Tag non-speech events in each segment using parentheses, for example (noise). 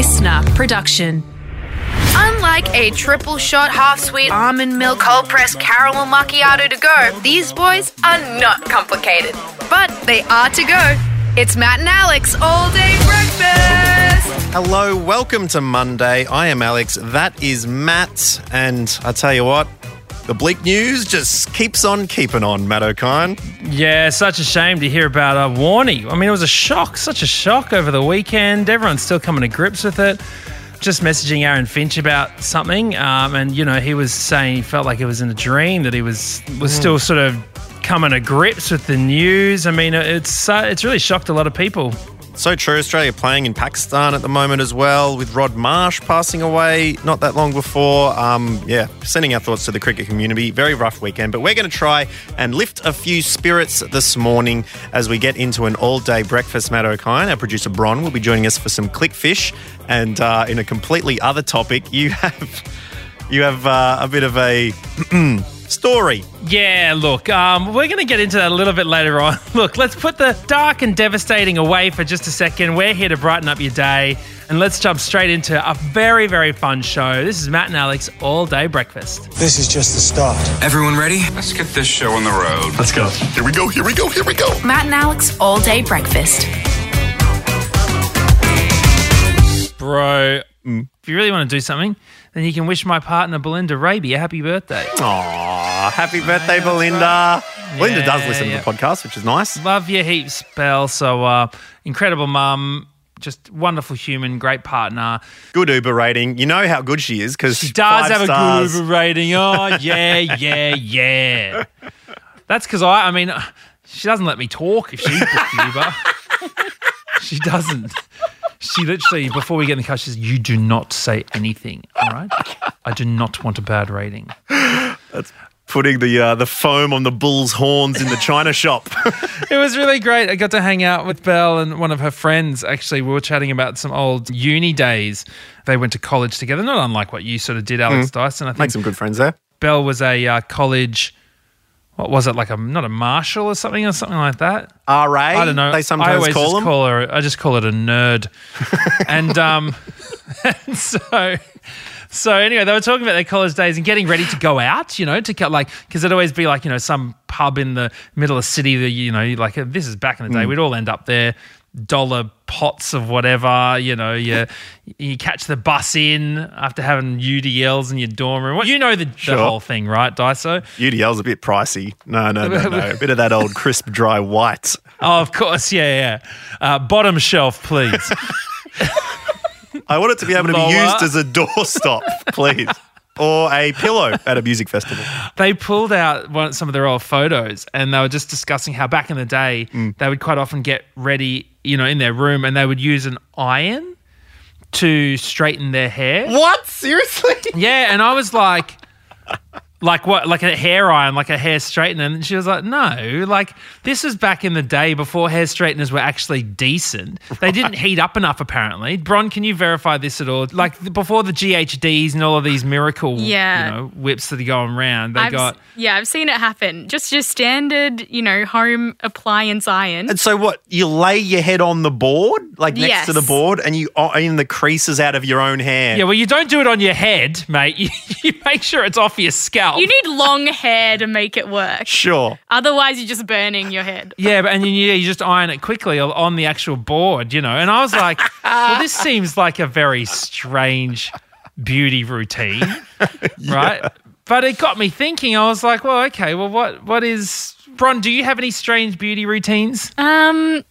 listener production. Unlike a triple shot, half sweet almond milk, cold pressed caramel macchiato to go, these boys are not complicated. But they are to go. It's Matt and Alex all day breakfast. Hello, welcome to Monday. I am Alex. That is Matt. And I tell you what, the bleak news just keeps on keeping on, Matt Okine. Yeah, such a shame to hear about uh, Warney. I mean, it was a shock, such a shock over the weekend. Everyone's still coming to grips with it. Just messaging Aaron Finch about something, um, and you know he was saying he felt like it was in a dream that he was was still sort of coming to grips with the news. I mean, it's uh, it's really shocked a lot of people. So true. Australia playing in Pakistan at the moment as well, with Rod Marsh passing away not that long before. Um, yeah, sending our thoughts to the cricket community. Very rough weekend, but we're going to try and lift a few spirits this morning as we get into an all day breakfast. Matt Okine, our producer Bron, will be joining us for some clickfish. And uh, in a completely other topic, you (laughs) have you have uh, a bit of a (clears throat) story. Yeah, look, um, we're going to get into that a little bit later on. (laughs) Look, let's put the dark and devastating away for just a second. We're here to brighten up your day, and let's jump straight into a very, very fun show. This is Matt and Alex All Day Breakfast. This is just the start. Everyone ready? Let's get this show on the road. Let's go. Here we go, here we go, here we go. Matt and Alex all day breakfast. Bro, if you really want to do something, then you can wish my partner Belinda Raby a happy birthday. Aw, happy birthday, Belinda. Belinda does listen yeah. to the podcast, which is nice. Love you heaps, Belle. So, uh, incredible mum, just wonderful human, great partner. Good Uber rating. You know how good she is because She does have a good Uber rating. Oh, yeah, yeah, yeah. That's because I, I mean, she doesn't let me talk if she's Uber. (laughs) she doesn't. She literally, before we get in the car, she says, You do not say anything, all right? I do not want a bad rating. That's putting the uh, the foam on the bull's horns in the china shop. (laughs) It was really great. I got to hang out with Belle and one of her friends. Actually, we were chatting about some old uni days. They went to college together, not unlike what you sort of did, Alex Dyson. I think Make some good friends there. Belle was a uh, college. What was it like a not a marshal or something or something like that? RA, I don't know. They I sometimes always call just them. call her. I just call it a nerd. (laughs) and um, (laughs) and so so anyway, they were talking about their college days and getting ready to go out. You know, to cut like because it'd always be like you know some pub in the middle of the city that you know like this is back in the day. Mm. We'd all end up there. Dollar pots of whatever, you know, you you catch the bus in after having UDLs in your dorm room. Well, you know the, Sure. the whole thing, right, Dyso? UDL's a bit pricey. No, no, no, no. a bit of that old crisp, dry white. (laughs) Oh, of course, yeah, yeah. Uh, bottom shelf, please. (laughs) I want it to be able to be used as a doorstop, please. Or a pillow at a music festival. they pulled out one, some of their old photos and they were just discussing how back in the day they would quite often get ready, you know, in their room and they would use an iron to straighten their hair. What? Seriously? Yeah, and I was like, like what, like a hair iron, like a hair straightener. And she was like, no, like this was back in the day before hair straighteners were actually decent. They didn't heat up enough, apparently. Bron, can you verify this at all? Like before the GHDs and all of these miracle, Yeah. you know, whips that are going around, they I've, got. s- yeah, I've seen it happen. Just your standard, you know, home appliance iron. And so what? You lay your head on the board, like next to the board, and you uh, iron the creases out of your own hair. Yeah, well, you don't do it on your head, mate. (laughs) You, you (laughs) make sure it's off your scalp. You need long hair to make it work. Sure. Otherwise, you're just burning your head. Yeah, but and you, you just iron it quickly on- on the actual board, you know. And I was like, well, this (laughs) seems like a very strange beauty routine, (laughs) right? But it got me thinking. I was like, well, okay, well, what what is Bron? Do you have any strange beauty routines? Um,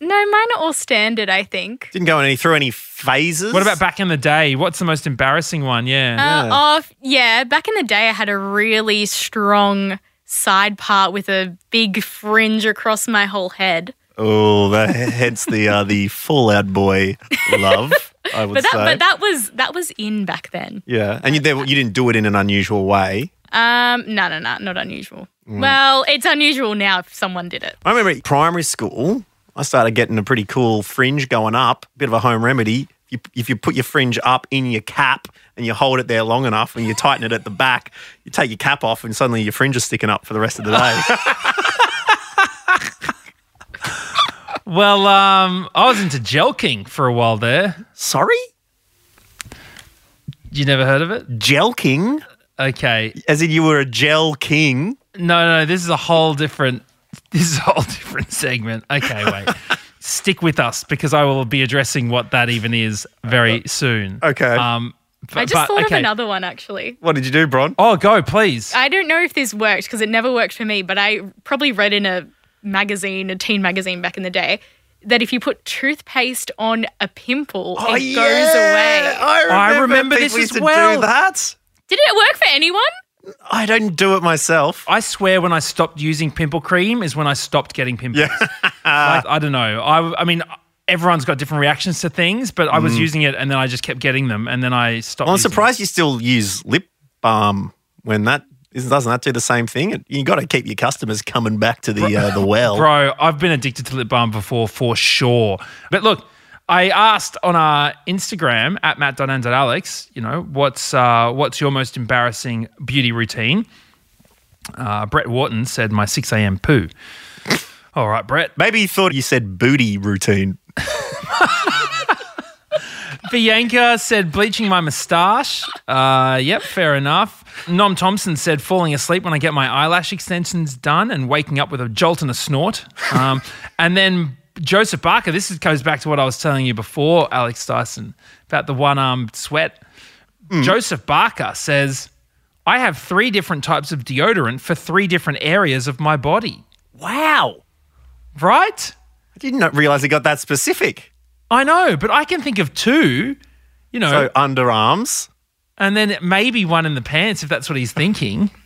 no, mine are all standard. I think. Didn't go any through any phases. What about back in the day? What's the most embarrassing one? Yeah. Uh, off, yeah. Back in the day, I had a really strong side part with a big fringe across my whole head. Oh, that, hence the uh, the Fall Out Boy love. I would But that, say. but that was that was in back then. yeah, and you, there, you didn't do it in an unusual way. Um, no, no, no, not unusual. Mm. Well, it's unusual now if someone did it. I remember primary school. I started getting a pretty cool fringe going up. Bit of a home remedy. You, if you put your fringe up in your cap and you hold it there long enough and you tighten it at the back, you take your cap off and suddenly your fringe is sticking up for the rest of the day. (laughs) Well, um, I was into jelqing for a while there. Sorry? You never heard of it? Gel king, Okay. as in you were a gel king. No, no, this is a whole different. (laughs) This is a whole different segment. Okay, wait. Stick with us because I will be addressing what that even is very soon. Okay. Um, but, I just but- thought okay. of another one actually. What did you do, Bron? Oh, go please. I don't know if this worked because it never worked for me, but I probably read in a magazine, a teen magazine back in the day, that if you put toothpaste on a pimple, Oh, it goes away. I remember, I remember this people as used to well. Do that. Did it work for anyone? I don't do it myself. I swear when I stopped using pimple cream is when I stopped getting pimples. (laughs) like, I don't know. I, I mean, everyone's got different reactions to things, but I was using it and then I just kept getting them and then I stopped. Well, I'm using it. surprised you still use lip balm when that isn't- doesn't that do the same thing? You got to keep your customers coming back to the uh, the well. (laughs) Bro, I've been addicted to lip balm before for sure. But look, I asked on our Instagram at matt.and.alex, you know, what's uh, what's your most embarrassing beauty routine? Uh, Brett Wharton said my 6 a.m. poo. All right, Brett. Maybe you thought you said booty routine. Bianca said bleaching my moustache. Uh, yep, fair enough. Nom Thompson said falling asleep when I get my eyelash extensions done and waking up with a jolt and a snort. Um, and then Joseph Barker, this is, goes back to what I was telling you before, Alex Dyson, about the one armed sweat. Mm. Joseph Barker says, I have three different types of deodorant for three different areas of my body. Wow. Right? I did not realize he got that specific. I know, but I can think of two, you know. So underarms. and then maybe one in the pants if that's what he's thinking. (laughs)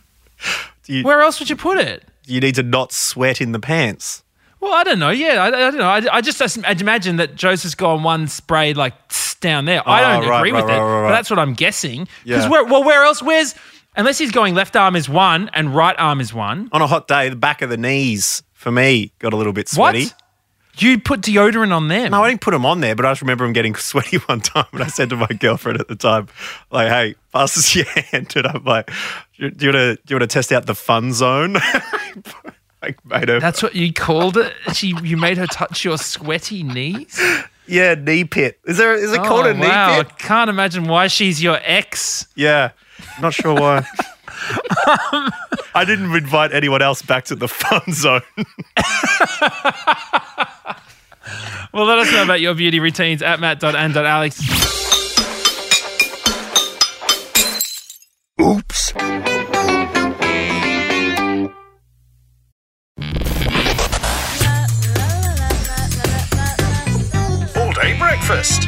You, Where else would you put it? you need to not sweat in the pants. Well, I don't know. Yeah, I, I don't know. I, I just I'd imagine that Joseph's gone one spray like tss down there. I Oh, don't ah, right, agree right, with it, right, right, but that's what I'm guessing. Because Yeah. where, well, where else? Where's unless he's going left arm is one and right arm is one. On a hot day, the back of the knees for me got a little bit sweaty. What? You put deodorant on them? No, I didn't put them on there, but I just remember them getting (laughs) sweaty one time. And I said to my girlfriend at the time, like, hey, pass us your (laughs) hand. And I'm like, do you want to, do you want to test out the fun zone? (laughs) I made her, That's what you called it. She, you made her touch your sweaty knees. yeah, knee pit. Is there, is it oh, called Oh, a knee pit? I can't imagine why she's your ex. Yeah. Not sure why. (laughs) I didn't invite anyone else back to the fun zone. (laughs) Well, let us know about your beauty routines at matt.and.alex. Oops. Breakfast.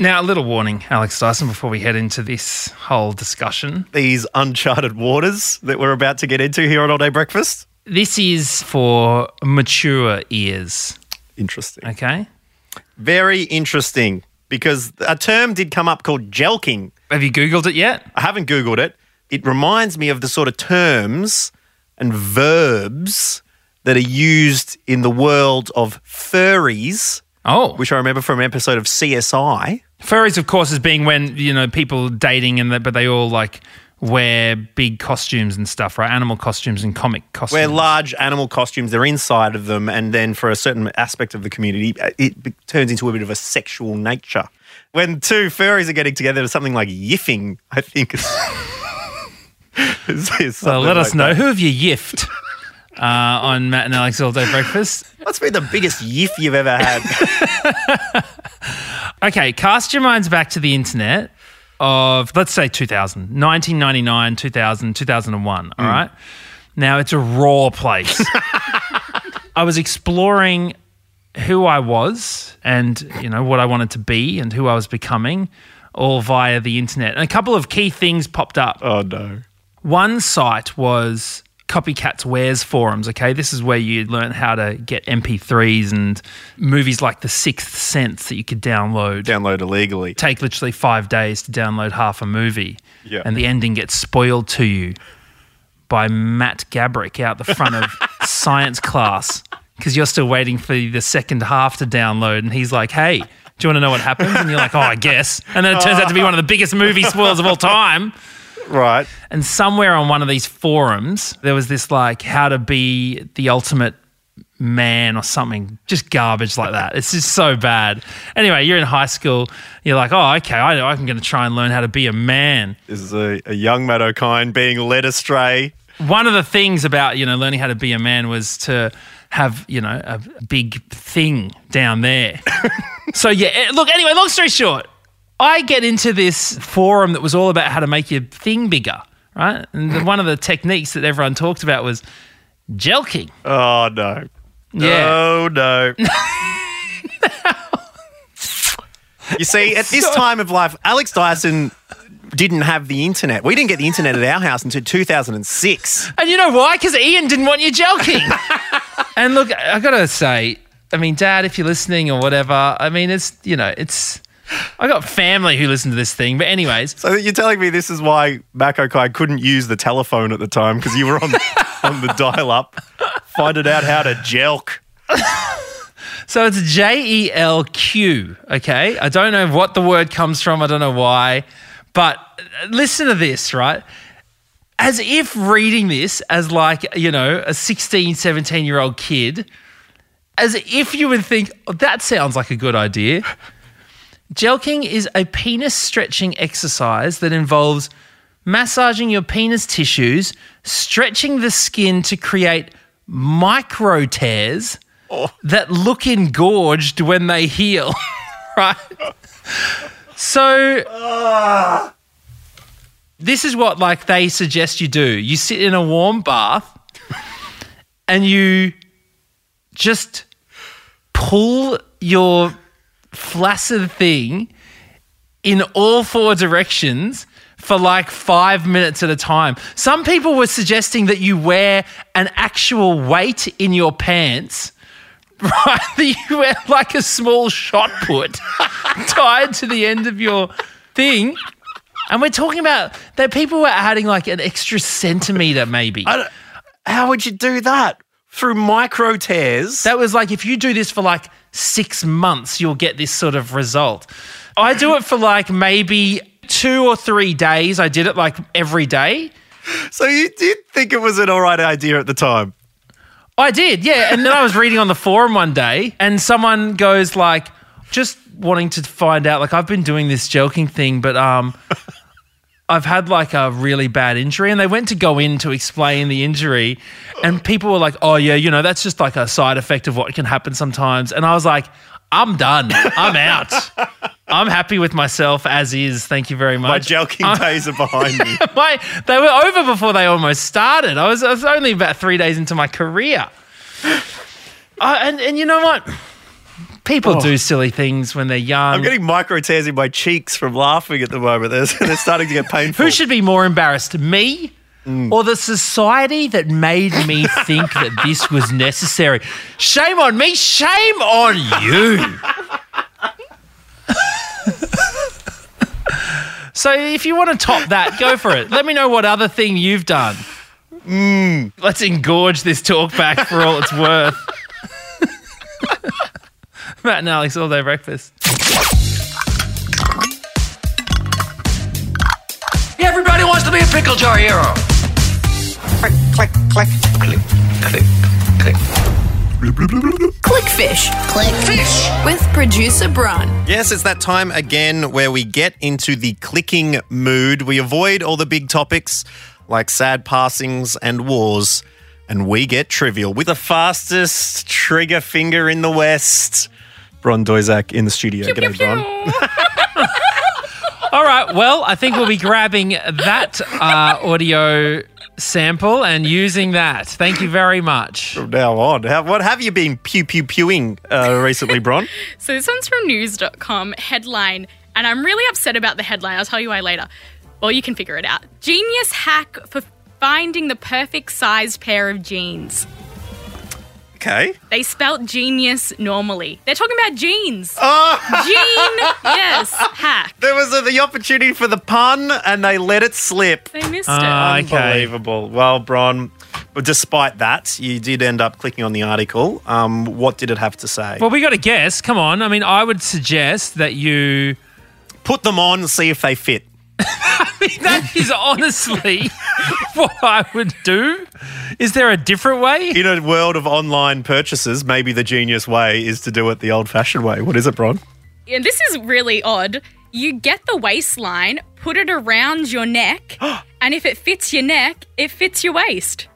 Now, a little warning, Alex Dyson, before we head into this whole discussion. These uncharted waters that we're about to get into here on All Day Breakfast. This is for mature ears, Interesting. okay? Very interesting because a term did come up called jelqing. Have you Googled it yet? I haven't Googled it. It reminds me of the sort of terms and verbs that are used in the world of furries, Oh, which I remember from an episode of CSI. furries, of course, is being when, you know, people dating and that, but they all like wear big costumes and stuff, right? Animal costumes and comic costumes. Wear large animal costumes, they're inside of them, and then for a certain aspect of the community, it turns into a bit of a sexual nature. When two furries are getting together, it's something like yiffing, I think. Is, (laughs) is, well, let us know. that. Who have you yiffed uh, on Matt and Alex All Day Breakfast? What's been the biggest yiff you've ever had? (laughs) Okay, cast your minds back to the internet of, let's say 2000, 1999, 2000, 2001, all right? Now, it's a raw place. (laughs) I was exploring who I was and, you know, what I wanted to be and who I was becoming all via the internet. And a couple of key things popped up. oh, no. One site was Copycats Warez forums. Okay, this is where you learn how to get MP3s and movies like The Sixth Sense that you could download. Download illegally. Take literally five days to download half a movie, Yeah. and the ending gets spoiled to you by Matt Gabrick out the front of (laughs) science class because you're still waiting for the second half to download, and he's like, "Hey." Do you want to know what happens? And you're like, oh, I guess. And then it turns out to be one of the biggest movie spoilers of all time. Right. And somewhere on one of these forums, there was this like how to be the ultimate man or something, just garbage like that. It's just so bad. Anyway, you're in high school. You're like, oh, okay, I, I'm going to try and learn how to be a man. This is a, a young Matt Okine being led astray. One of the things about you know learning how to be a man was to have you know a big thing down there. (laughs) so yeah, eh, look. Anyway, long story short, I get into this forum that was all about how to make your thing bigger, right? And the, one of the techniques that everyone talked about was jelqing. Oh, no. Yeah. Oh, no. (laughs) you see, at this time of life, Alex Dyson didn't have the internet. We didn't get the internet at our house until 2006. And you know why? Because Ian didn't want you jelqing. (laughs) and look, I gotta say, I mean, Dad, if you're listening or whatever, I mean, it's you know, it's. I got family who listen to this thing, but anyways, So you're telling me this is why Matt Okine couldn't use the telephone at the time because you were on, (laughs) on the dial up, finding out how to jelq. so it's J E L Q. Okay, I don't know what the word comes from. I don't know why, but listen to this, right? As if reading this as like you know a 16, 17 year old kid, as if you would think oh, that sounds like a good idea. Jelqing is a penis stretching exercise that involves massaging your penis tissues, stretching the skin to create micro tears oh. that look engorged when they heal. (laughs) right? So this is what like they suggest you do. You sit in a warm bath and you just pull your flaccid thing in all four directions for like five minutes at a time. Some people were suggesting that you wear an actual weight in your pants. (laughs) Right, you wear like a small shot put (laughs) tied to the end of your thing. And we're talking about that people were adding like an extra centimeter, maybe. How would you do that? Through micro tears? That was like if you do this for like six months, you'll get this sort of result. I do it for like maybe two or three days. I did it like every day. so you did think it was an all right idea at the time? I did, yeah. And then I was reading on the forum one day, and someone goes like, just wanting to find out, like I've been doing this jelqing thing, but um, I've had like a really bad injury, and they went to go in to explain the injury, and people were like, "Oh yeah, you know that's just like a side effect of what can happen sometimes," and I was like. I'm done. I'm out. I'm happy with myself as is. Thank you very much. My jelqing days are behind (laughs) me. my, they were over before they almost started. I was, I was only about three days into my career. Uh, and, and you know what? People do oh. silly things when they're young. I'm getting micro tears in my cheeks from laughing at the moment. (laughs) They're, they're starting to get painful. Who should be more embarrassed, me mm. or the society that made me think that this was necessary? Shame on me, shame on you. so if you want to top that, go for it. Let me know what other thing you've done. Mm. Let's engorge this talk back for all it's worth. (laughs) Matt and Alex all day breakfast. Everybody wants to be a pickle jar hero. Click, click, click, click, click, click. Click. Clickfish. Clickfish. With producer Bron. Yes, it's that time again where we get into the clicking mood. We avoid all the big topics like sad passings and wars, and we get trivial with the fastest trigger finger in the West. Bron Doizak in the studio. G'day, Bron. (laughs) All right. Well, I think we'll be grabbing that uh, audio sample and using that. Thank you very much. From now on, how, what have you been pew pew pewing uh, recently, Bron? (laughs) So this one's from news.com headline, and I'm really upset about the headline. I'll tell you why later. Well, you can figure it out. Genius hack for finding the perfect sized pair of jeans. Okay. They spelt genius normally. They're talking about jeans. Oh, Gene, (laughs) yes, hack. there was uh the opportunity for the pun, and they let it slip. They missed Ah, it. okay. Unbelievable. Well, Bron, but despite that, you did end up clicking on the article. Um, what did it have to say? Well, we got to guess. Come on. I mean, I would suggest that you. Put them on and see if they fit. (laughs) That is honestly (laughs) (laughs) what I would do? Is there a different way? In a world of online purchases, maybe the genius way is to do it the old fashioned way. What is it, Bron? And this is really odd. You get the waistline, put it around your neck, (gasps) and if it fits your neck, it fits your waist.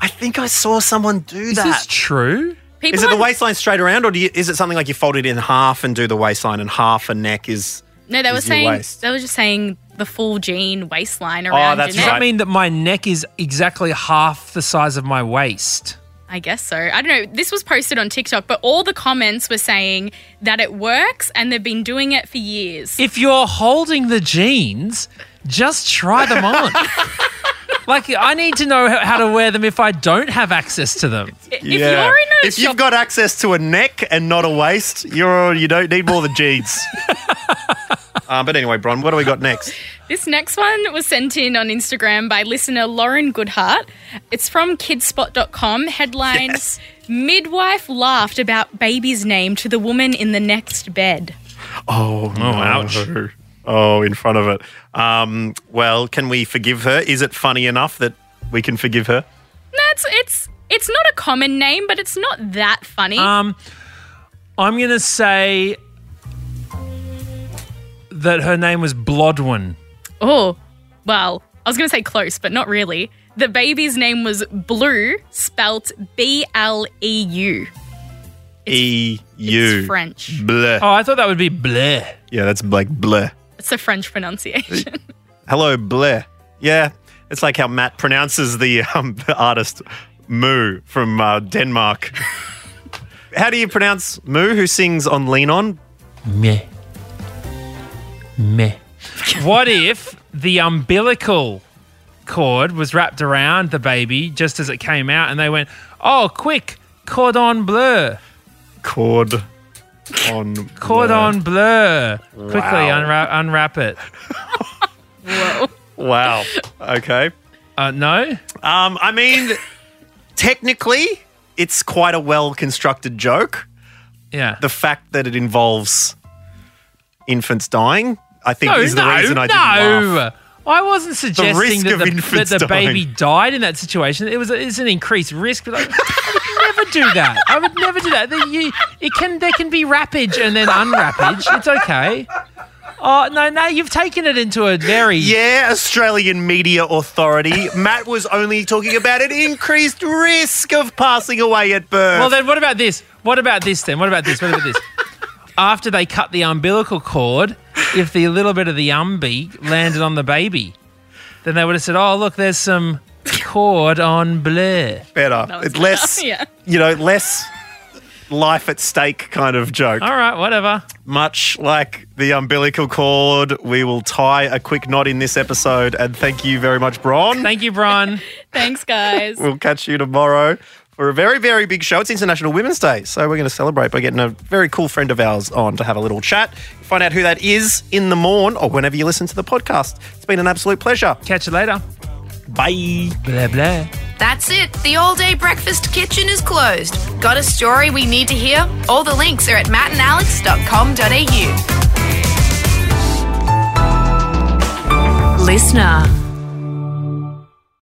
I think I saw someone do Is that. this true? People Is it the waistline straight around, or do you, is it something like you fold it in half and do the waistline, and half a neck is? No, they were saying they were just saying the full jean waistline oh, around that's your Does that mean that my neck is exactly half the size of my waist? I guess so. I don't know. This was posted on TikTok, but all the comments were saying that it works and they've been doing it for years. If you're holding the jeans, just try them on. (laughs) like, I need to know how to wear them if I don't have access to them. if you're in a if shop, you've got access to a neck and not a waist, you're you don't need more than jeans. (laughs) uh, but anyway, Bron, what do we got next? (laughs) this next one was sent in on Instagram by listener Lauren Goodhart. It's from kidspot.com. Headline Yes. Midwife laughed about baby's name to the woman in the next bed. Oh, no. ouch. Oh, in front of it. Um, well, can we forgive her? Is it funny enough that we can forgive her? That's it's it's not a common name, but it's not that funny. Um, I'm going to say that her name was Blodwin. Oh, well, I was going to say close, but not really. The baby's name was Blue, spelt B L E U. E U. French. Bleh. Oh, I thought that would be bleh. Yeah, that's like bleh. It's a French pronunciation. (laughs) Hello, bleh. Yeah, it's like how Matt pronounces the, um, (laughs) the artist Moo from uh, Denmark. (laughs) how do you pronounce Moo, who sings on Lean On? Meh. Meh. What if the umbilical cord was wrapped around the baby just as it came out and they went, oh, quick, cordon bleu, Cord on. cordon bleu. Quickly Wow. unwrap, unwrap it. Whoa. Wow. Okay. Uh, no? Um, I mean, technically, it's quite a well constructed joke. Yeah. The fact that it involves infants dying, I think, no, is the no, reason I no. didn't laugh. I wasn't suggesting that the, that the baby dying. died in that situation. It was it's an increased risk, but I, I would never do that. I would never do that. You- it can there can be wrappage and then unwrappage. It's okay. Oh no, no, you've taken it into a very Yeah, Australian Media Authority. Matt was only talking about an increased risk of passing away at birth. Well, then what about this? What about this then? What about this? What about this? After they cut the umbilical cord, if the little bit of the umbi landed on the baby, then they would have said, "Oh, look, there's some cord on bleu." better. That was It's less, (laughs) yeah. you know, less life at stake kind of joke. All right, whatever. Much like the umbilical cord, we will tie a quick knot in this episode. And thank you very much, Bron. Thank you, Bron. (laughs) Thanks, guys. We'll catch you tomorrow for a very, very big show. It's International Women's Day. So we're going to celebrate by getting a very cool friend of ours on to have a little chat. Find out who that is in the morn or whenever you listen to the podcast. It's been an absolute pleasure. Catch you later. Bye. Blah blah. That's it. The all day breakfast kitchen is closed. Got a story we need to hear? All the links are at mattandalex.com.au. Listener.